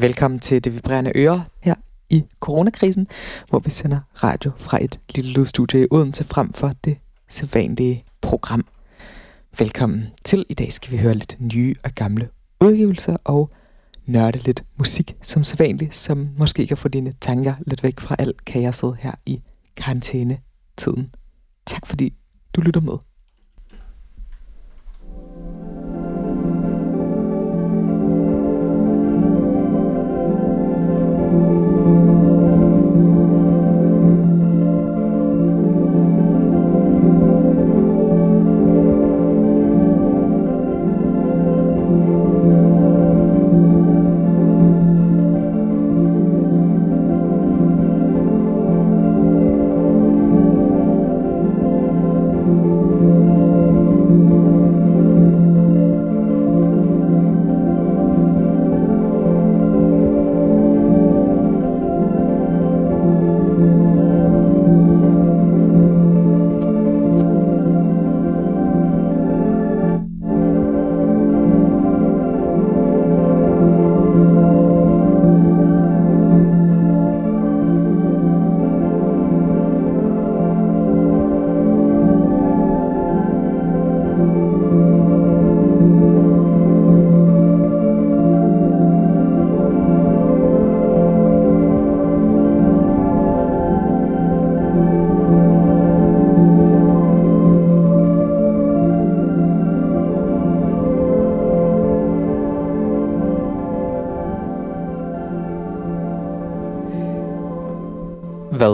Velkommen til Det Vibrerende Øre her i coronakrisen, hvor vi sender radio fra et lille lydstudie i Odense frem for det sædvanlige program. Velkommen til. I dag skal vi høre lidt nye og gamle udgivelser og nørde lidt musik som sædvanligt, som måske kan få dine tanker lidt væk fra alt kaoset her i karantænetiden. Tak fordi du lytter med.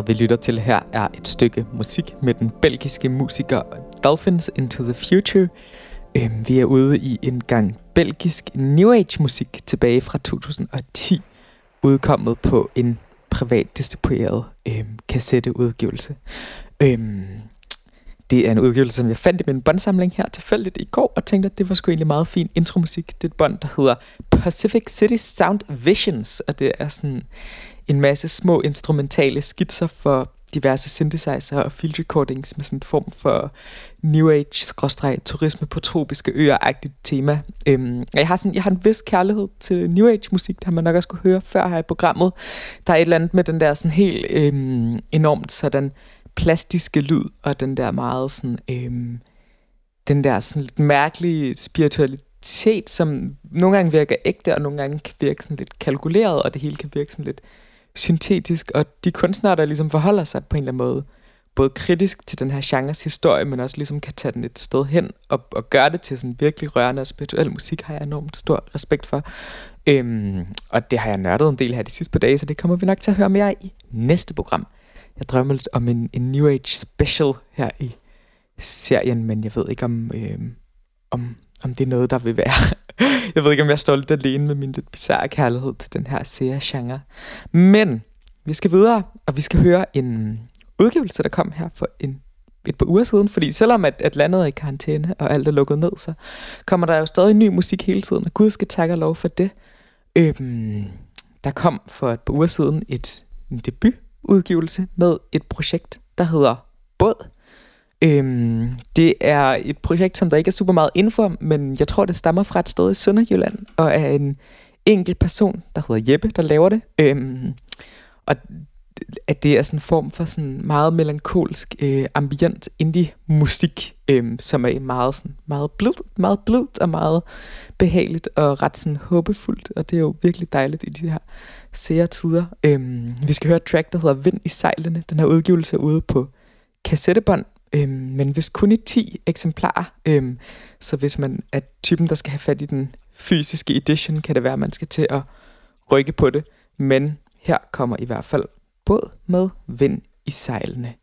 Vi lytter til her er et stykke musik med den belgiske musiker Dolphins Into the Future. Øhm, vi er ude i en gang belgisk New Age musik tilbage fra 2010, udkommet på en privat distribueret øhm, kassetteudgivelse. Øhm, det er en udgivelse, som jeg fandt i min båndsamling her tilfældigt i går, og tænkte, at det var sgu egentlig meget fin intromusik. Det er et bånd, der hedder Pacific City Sound Visions, og det er sådan en masse små instrumentale skitser for diverse synthesizer og field recordings med sådan en form for New Age-turisme på tropiske øer-agtigt tema. Øhm, jeg, har sådan, jeg har en vis kærlighed til New Age-musik, der har man nok også kunne høre før her i programmet. Der er et eller andet med den der sådan helt øhm, enormt sådan plastiske lyd, og den der meget sådan, øhm, den der sådan lidt mærkelige spiritualitet, som nogle gange virker ægte, og nogle gange kan virke sådan lidt kalkuleret, og det hele kan virke sådan lidt syntetisk, og de kunstnere, der ligesom forholder sig på en eller anden måde, både kritisk til den her genres historie, men også ligesom kan tage den et sted hen og, og gøre det til sådan virkelig rørende og spirituel musik, har jeg enormt stor respekt for. Øhm, og det har jeg nørdet en del her de sidste par dage, så det kommer vi nok til at høre mere i næste program. Jeg drømmer lidt om en, en New Age special her i serien, men jeg ved ikke om, øhm, om, om det er noget, der vil være jeg ved ikke, om jeg er stolt alene med min lidt bizarre kærlighed til den her serie-genre. Men vi skal videre, og vi skal høre en udgivelse, der kom her for en, et par uger siden. Fordi selvom at, at landet er i karantæne, og alt er lukket ned, så kommer der jo stadig ny musik hele tiden, og Gud skal takke og lov for det. Øhm, der kom for et par uger siden et, en debutudgivelse med et projekt, der hedder Båd. Øhm, det er et projekt, som der ikke er super meget info om, men jeg tror, det stammer fra et sted i Sønderjylland, og er en enkelt person, der hedder Jeppe, der laver det. Øhm, og at det er sådan en form for sådan meget melankolsk, øh, ambient indie-musik, øh, som er meget, sådan, meget, blød, meget blidt og meget behageligt og ret sådan håbefuldt, og det er jo virkelig dejligt i de her sære tider. Øh, vi skal høre et track, der hedder Vind i sejlene. Den her udgivelse er ude på kassettebånd, øhm, men hvis kun i 10 eksemplarer. Øhm, så hvis man er typen, der skal have fat i den fysiske edition, kan det være, at man skal til at rykke på det. Men her kommer i hvert fald båd med vind i sejlene.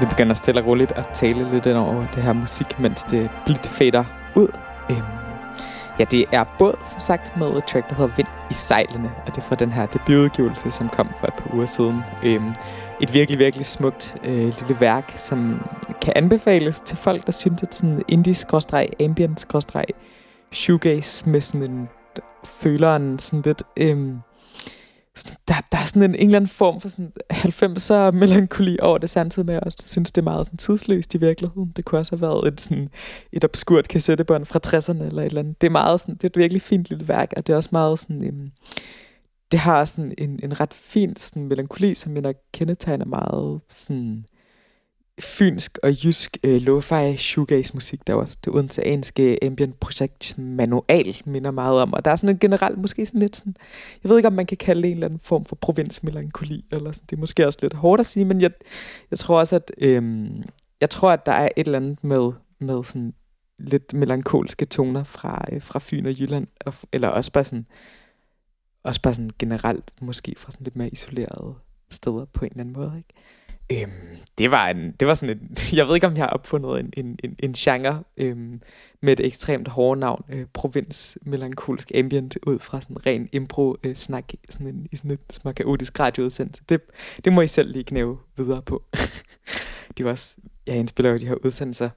Begynder stille og roligt at tale lidt ind over det her musik, mens det blidt fader ud. Øhm, ja, det er både, som sagt, med et track, der hedder Vind i sejlene, og det er fra den her debutudgivelse, som kom for et par uger siden. Øhm, et virkelig, virkelig smukt øh, lille værk, som kan anbefales til folk, der synes, at sådan indie-ambient- shoegaze med sådan en føleren sådan lidt... Øhm, der, der er sådan en, en eller anden form for sådan 90'er melankoli over det, samtidig med, at jeg også synes, det er meget sådan tidsløst i virkeligheden. Det kunne også have været et, sådan, et obskurt kassettebånd fra 60'erne eller et eller andet. Det er, meget sådan, det er et virkelig fint lille værk, og det er også meget sådan... Øhm, det har sådan en, en ret fin sådan melankoli, som jeg nok kendetegner meget sådan fynsk og jysk øh, lo-fi shoegaze musik, der også det odenseanske ambient projekt manual minder meget om. Og der er sådan en generelt måske sådan lidt sådan, jeg ved ikke om man kan kalde det en eller anden form for provinsmelankoli, eller sådan, det er måske også lidt hårdt at sige, men jeg, jeg tror også, at øh, jeg tror, at der er et eller andet med, med sådan lidt melankolske toner fra, øh, fra Fyn og Jylland, og, eller også bare sådan, også bare sådan generelt måske fra sådan lidt mere isolerede steder på en eller anden måde, ikke? Øhm, det, var en, det var sådan en, jeg ved ikke, om jeg har opfundet en, en, en, en genre øhm, med et ekstremt hårdt navn, øh, provins melankolsk ambient, ud fra sådan ren impro-snak øh, sådan en, i sådan en små kaotisk radioudsendelse. Det, det må I selv lige knæve videre på. de var også, jeg indspiller jo de her udsendelser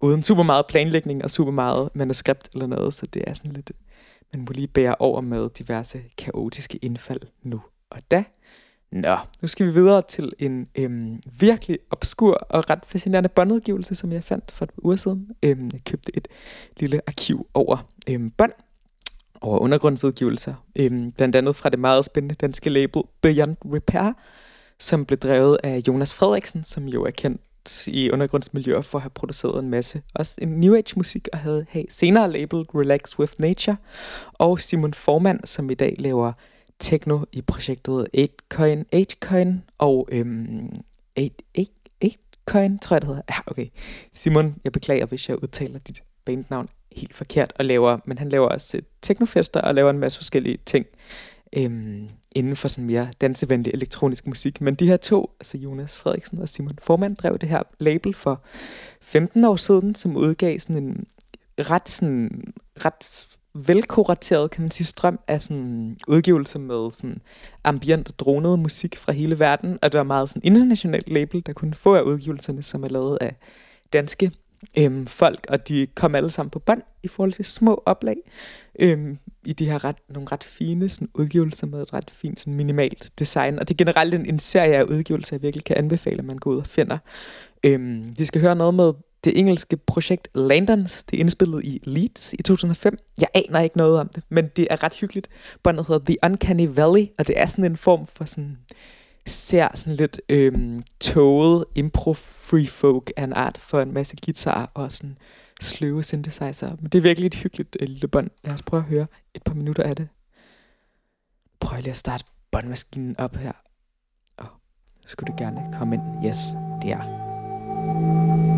uden super meget planlægning og super meget manuskript eller noget, så det er sådan lidt, man må lige bære over med diverse kaotiske indfald nu og da. Nå, nu skal vi videre til en øhm, virkelig obskur og ret fascinerende båndudgivelse, som jeg fandt for et uger siden. Øhm, jeg købte et lille arkiv over øhm, bånd, over undergrundsudgivelser, øhm, blandt andet fra det meget spændende danske label Beyond Repair, som blev drevet af Jonas Frederiksen, som jo er kendt i undergrundsmiljøer for at have produceret en masse, også en New Age musik, og havde hey, senere label Relax With Nature, og Simon Formand, som i dag laver techno i projektet 8coin, 8coin og øhm, 8, 8, 8coin, tror jeg det hedder. Ja, okay. Simon, jeg beklager, hvis jeg udtaler dit bandnavn helt forkert, og laver, men han laver også øh, teknofester og laver en masse forskellige ting øhm, inden for sådan mere dansevenlig elektronisk musik. Men de her to, altså Jonas Frederiksen og Simon Formand, drev det her label for 15 år siden, som udgav sådan en ret, sådan, ret velkurateret, kan man sige, strøm af sådan udgivelser med sådan ambient dronet musik fra hele verden, og det var meget sådan internationalt label, der kunne få af udgivelserne, som er lavet af danske øhm, folk, og de kom alle sammen på bånd i forhold til små oplag, øhm, i de her ret, nogle ret fine sådan, udgivelser med et ret fint sådan, minimalt design, og det er generelt en, en serie af udgivelser, jeg virkelig kan anbefale, at man går ud og finder. Øhm, vi skal høre noget med det engelske projekt Lanterns. Det er indspillet i Leeds i 2005. Jeg aner ikke noget om det, men det er ret hyggeligt. Båndet hedder The Uncanny Valley, og det er sådan en form for sådan ser sådan lidt øhm, tåget impro free folk af en art for en masse guitar og sådan sløve synthesizer. Men det er virkelig et hyggeligt øh, lille bånd. Lad os prøve at høre et par minutter af det. Prøv lige at starte båndmaskinen op her. Og skulle du gerne komme ind. Yes, det er.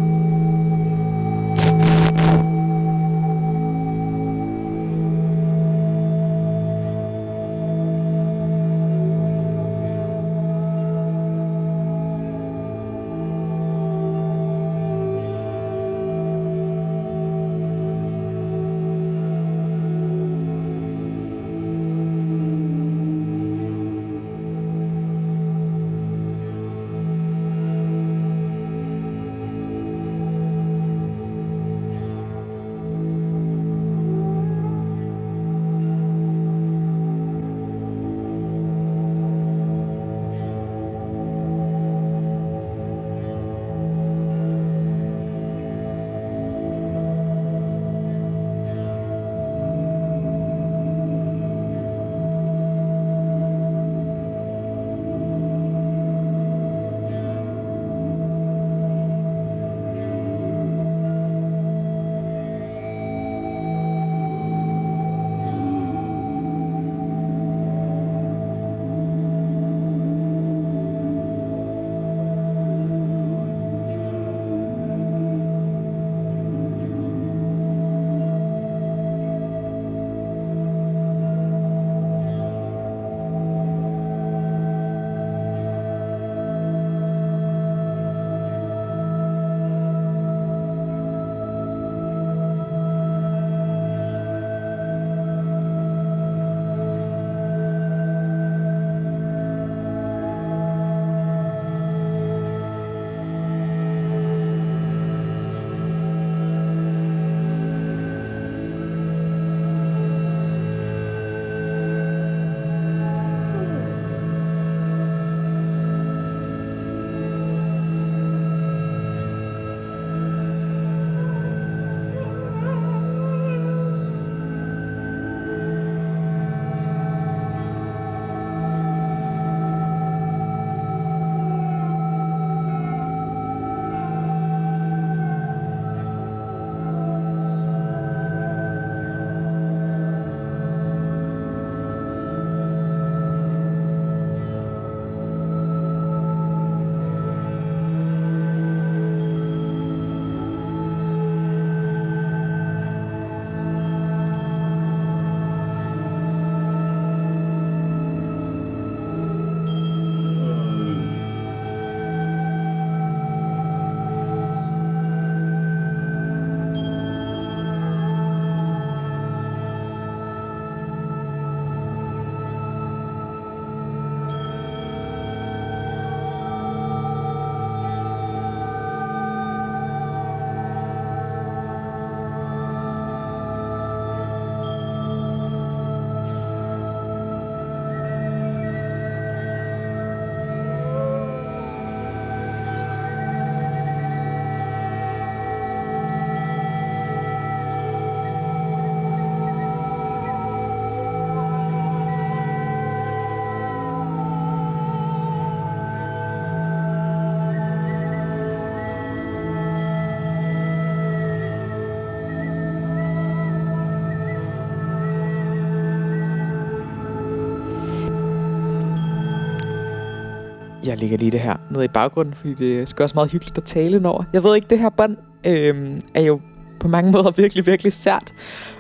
Jeg ligger lige det her nede i baggrunden, fordi det skal også meget hyggeligt at tale over. Jeg ved ikke, det her bånd øh, er jo på mange måder virkelig, virkelig sært.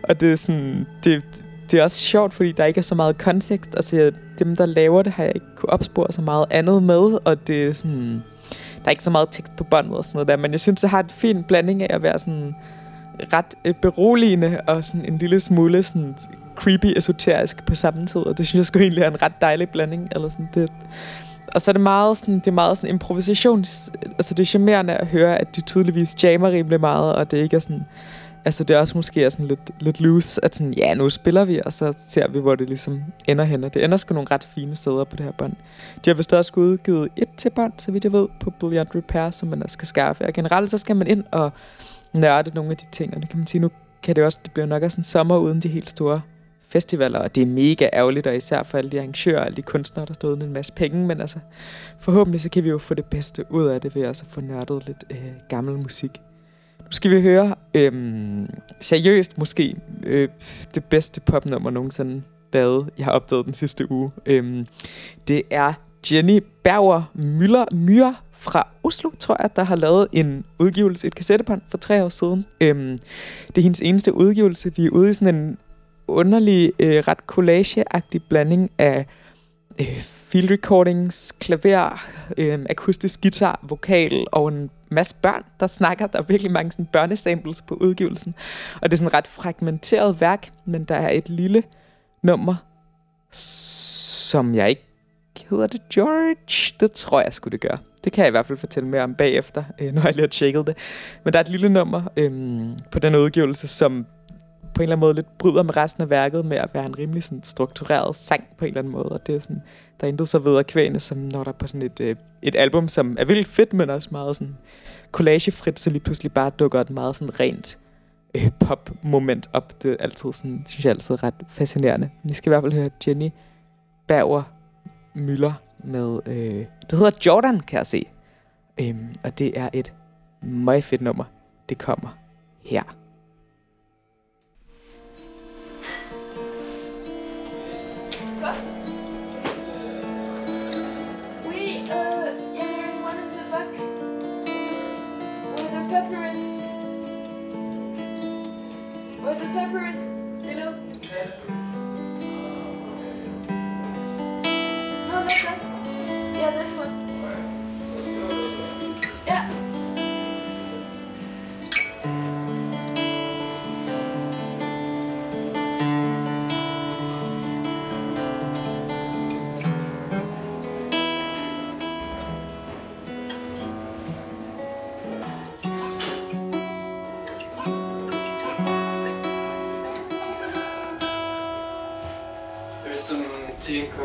Og det er sådan, det, det er også sjovt, fordi der ikke er så meget kontekst. Altså, dem, der laver det, har jeg ikke kunne opspore så meget andet med, og det er sådan... Der er ikke så meget tekst på båndet og sådan noget der, men jeg synes, det har en fin blanding af at være sådan ret øh, beroligende og sådan en lille smule sådan creepy esoterisk på samme tid, og det synes jeg skulle egentlig er en ret dejlig blanding. Eller sådan, det, og så er det meget sådan, det er meget sådan improvisations... Altså det er charmerende at høre, at de tydeligvis jammer rimelig meget, og det ikke er sådan... Altså det er også måske er sådan lidt, lidt loose, at sådan, ja, nu spiller vi, og så ser vi, hvor det ligesom ender hen. Og det ender sgu nogle ret fine steder på det her bånd. De har vist også udgivet et til bånd, så vidt jeg ved, på Brilliant Repair, som man også skal skaffe. Og generelt så skal man ind og nørde nogle af de ting, og det kan man sige, nu kan det også, det bliver nok også en sommer uden de helt store festivaler, og det er mega ærgerligt, og især for alle de arrangører og alle de kunstnere, der stod en masse penge, men altså, forhåbentlig så kan vi jo få det bedste ud af det ved også at få nørdet lidt øh, gammel musik. Nu skal vi høre, øh, seriøst måske, øh, det bedste popnummer nogensinde bade, jeg har opdaget den sidste uge. Øh, det er Jenny Bauer Müller Myr fra Oslo, tror jeg, der har lavet en udgivelse, et kassettebånd for tre år siden. Øhm, det er hendes eneste udgivelse. Vi er ude i sådan en underlig, øh, ret collageagtig blanding af øh, field recordings, klaver, øh, akustisk guitar, vokal og en masse børn, der snakker. Der er virkelig mange sådan, børnesamples på udgivelsen. Og det er sådan et ret fragmenteret værk, men der er et lille nummer, som jeg ikke hedder det George. Det tror jeg skulle det gøre. Det kan jeg i hvert fald fortælle mere om bagefter, øh, når jeg lige har tjekket det. Men der er et lille nummer øh, på den udgivelse, som på en eller anden måde lidt bryder med resten af værket med at være en rimelig sådan, struktureret sang på en eller anden måde. Og det er sådan, der er intet så videre kvæne, som når der er på sådan et, øh, et album, som er vildt fedt, men også meget sådan collagefrit, så lige pludselig bare dukker et meget sådan rent øh, pop-moment op. Det er altid sådan, synes jeg altid ret fascinerende. Vi skal i hvert fald høre Jenny Bauer Møller med, øh, det hedder Jordan, kan jeg se. Øhm, og det er et meget fedt nummer. Det kommer her. ですか？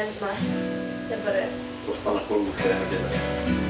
en næ, það er bara... Þú ert annað kólum og það er að gera.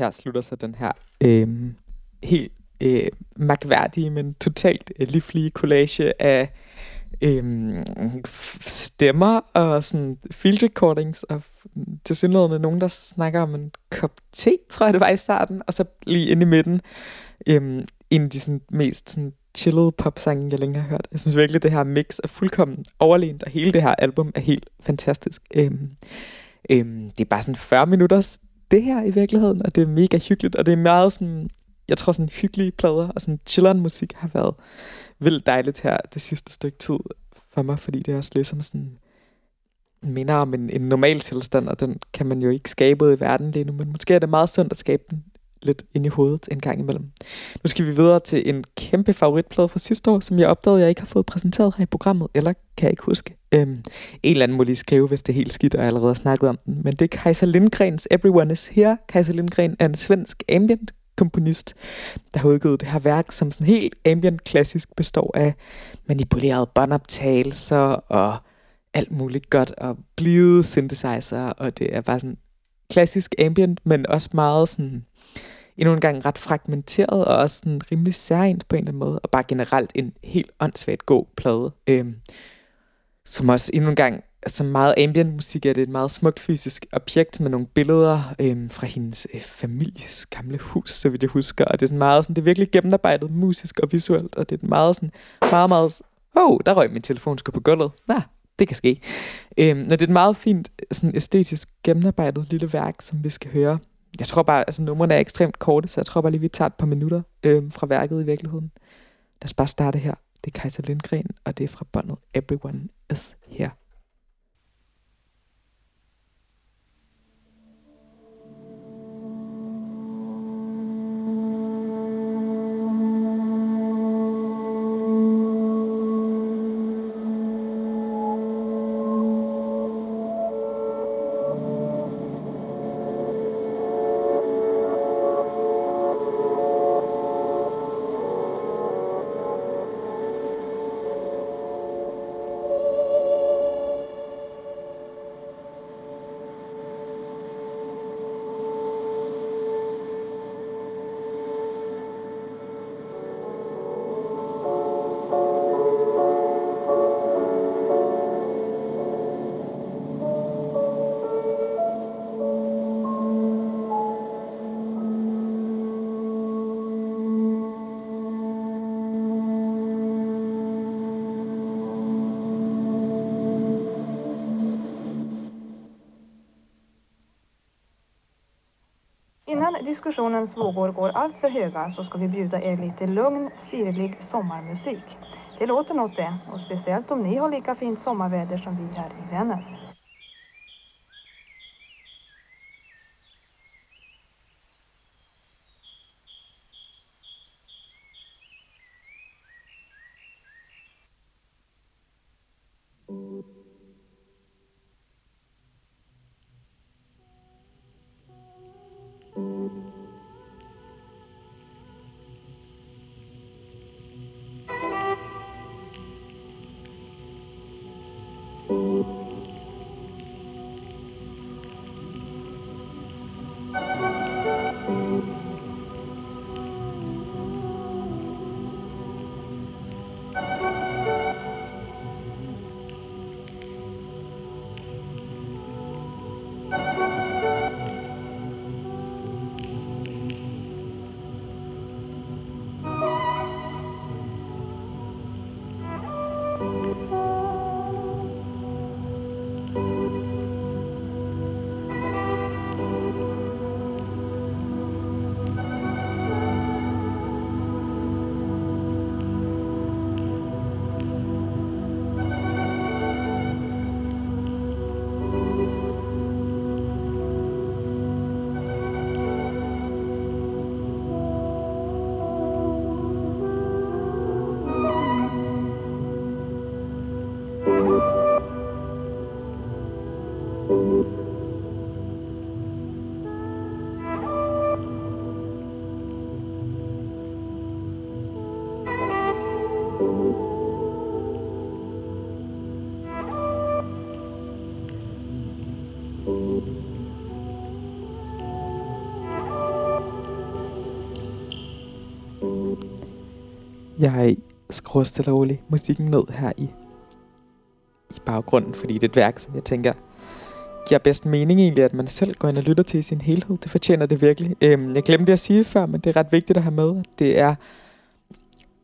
Her slutter så den her øh, helt øh, magværdige, men totalt øh, livlige collage af øh, stemmer og sådan field recordings og til synligheden nogen, der snakker om en kop te, tror jeg det var i starten, og så lige inde i midten øh, en af de sådan, mest sådan, chillede popsange, jeg længe har hørt. Jeg synes virkelig, det her mix er fuldkommen overlænt, og hele det her album er helt fantastisk. Øh, øhm, det er bare sådan 40 minutters det her i virkeligheden, og det er mega hyggeligt, og det er meget sådan, jeg tror sådan hyggelige plader, og sådan chilleren musik har været vildt dejligt her det sidste stykke tid for mig, fordi det er også ligesom sådan, minder om en, en normal tilstand, og den kan man jo ikke skabe ud i verden lige nu, men måske er det meget sundt at skabe den lidt ind i hovedet en gang imellem. Nu skal vi videre til en kæmpe favoritplade fra sidste år, som jeg opdagede, jeg ikke har fået præsenteret her i programmet, eller kan jeg ikke huske. Øhm, en eller anden må lige skrive, hvis det er helt skidt, og jeg allerede har snakket om den. Men det er Kaiser Lindgrens Everyone is Here. Kaiser Lindgren er en svensk ambient komponist, der har udgivet det her værk, som sådan helt ambient klassisk består af manipulerede båndoptagelser og alt muligt godt, og blide synthesizer, og det er bare sådan klassisk ambient, men også meget sådan endnu en gang ret fragmenteret og også sådan rimelig særligt på en eller anden måde, og bare generelt en helt åndssvagt god plade. Øhm, som også endnu en gang, som altså meget ambient musik er det et meget smukt fysisk objekt med nogle billeder øhm, fra hendes øh, families gamle hus, så vidt jeg husker, og det er sådan meget sådan, det er virkelig gennemarbejdet musisk og visuelt, og det er meget sådan, meget, meget, oh, der røg min telefon skulle på gulvet, nah, det kan ske. Øhm, når det er et meget fint, sådan æstetisk gennemarbejdet lille værk, som vi skal høre jeg tror bare, altså numrene er ekstremt korte, så jeg tror bare lige, vi tager et par minutter øh, fra værket i virkeligheden. Lad os bare starte her. Det er Kaiser Lindgren, og det er fra båndet Everyone is Here. Diskussionens vågor går allt för höga så ska vi bjuda er lite lugn, sirlig sommarmusik. Det låter något det, och speciellt om ni har lika fint sommarväder som vi här i Vännäs. Jeg skruer stille og roligt musikken ned her i, i baggrunden, fordi det er et værk, som jeg tænker giver bedst mening egentlig, at man selv går ind og lytter til i sin helhed. Det fortjener det virkelig. Øhm, jeg glemte at sige før, men det er ret vigtigt at have med. at Det er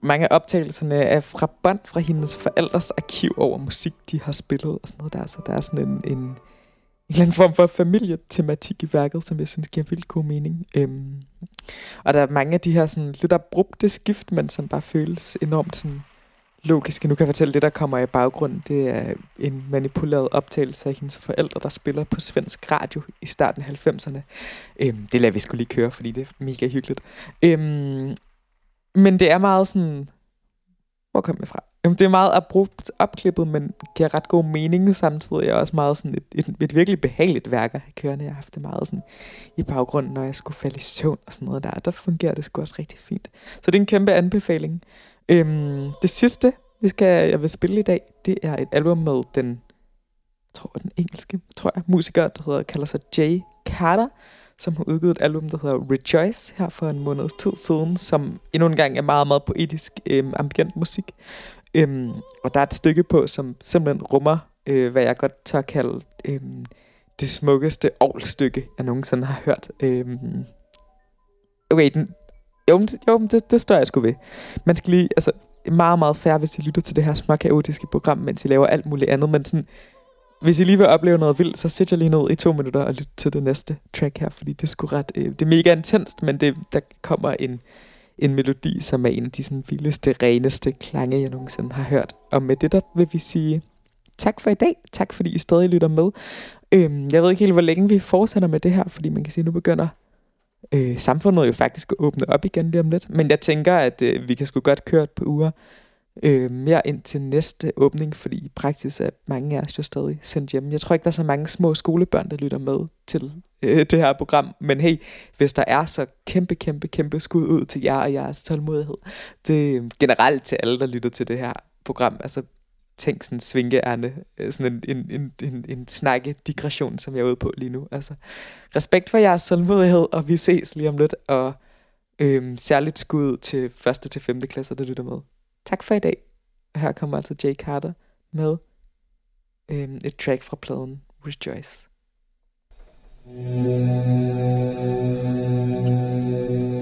mange af optagelserne er fra bånd fra hendes forældres arkiv over musik, de har spillet og sådan noget der. Så der er sådan en, en, en eller anden form for familietematik i værket, som jeg synes giver vildt god mening. Øhm, og der er mange af de her sådan, lidt abrupte skift, men som bare føles enormt sådan, logiske. Nu kan jeg fortælle, det, der kommer i baggrunden, det er en manipuleret optagelse af hendes forældre, der spiller på svensk radio i starten af 90'erne. Øhm, det lader vi skulle lige køre, fordi det er mega hyggeligt. Øhm, men det er meget sådan... Hvor kom jeg fra? Jamen, det er meget abrupt opklippet, men giver ret god mening samtidig. Og også meget sådan et, et, et virkelig behageligt værk at have kørende. Jeg har haft det meget sådan i baggrunden, når jeg skulle falde i søvn og sådan noget der. Der fungerer det sgu også rigtig fint. Så det er en kæmpe anbefaling. Øhm, det sidste, vi skal, jeg vil spille i dag, det er et album med den, jeg tror den engelske, tror jeg, musiker, der hedder, kalder sig Jay Carter, som har udgivet et album, der hedder Rejoice, her for en måneds tid siden, som endnu en gang er meget, meget poetisk, øhm, ambient musik. Øhm, og der er et stykke på, som simpelthen rummer, øh, hvad jeg godt tør kalde øhm, det smukkeste stykke, jeg nogensinde har hørt. Øhm, okay, den, jo, jo det, det står jeg sgu ved. Man skal lige, altså, meget, meget færre, hvis I lytter til det her småkaotiske program, mens I laver alt muligt andet, men sådan, hvis I lige vil opleve noget vildt, så sæt jeg lige ned i to minutter og lyt til det næste track her, fordi det er sgu ret, øh, det er mega intenst, men det, der kommer en, en melodi, som er en af de sådan, vildeste, reneste klange, jeg nogensinde har hørt. Og med det der vil vi sige tak for i dag. Tak fordi I stadig lytter med. Øhm, jeg ved ikke helt, hvor længe vi fortsætter med det her, fordi man kan sige, at nu begynder øh, samfundet jo faktisk at åbne op igen lige om lidt. Men jeg tænker, at øh, vi kan sgu godt køre et par uger øh, mere ind til næste åbning, fordi i praksis er mange af os jo stadig sendt hjem. Jeg tror ikke, der er så mange små skolebørn, der lytter med til øh, det her program. Men hey, hvis der er så kæmpe, kæmpe, kæmpe skud ud til jer og jeres tålmodighed. Det er generelt til alle, der lytter til det her program. Altså, tænk sådan svinkeærne, øh, sådan en, en, en, en, en snakke digression, som jeg er ude på lige nu. Altså, respekt for jeres tålmodighed, og vi ses lige om lidt, og øhm, særligt skud til første til femte klasse, der lytter med. Tak for i dag. Her kommer altså Jay Carter med øhm, et track fra pladen Rejoice. Thank you.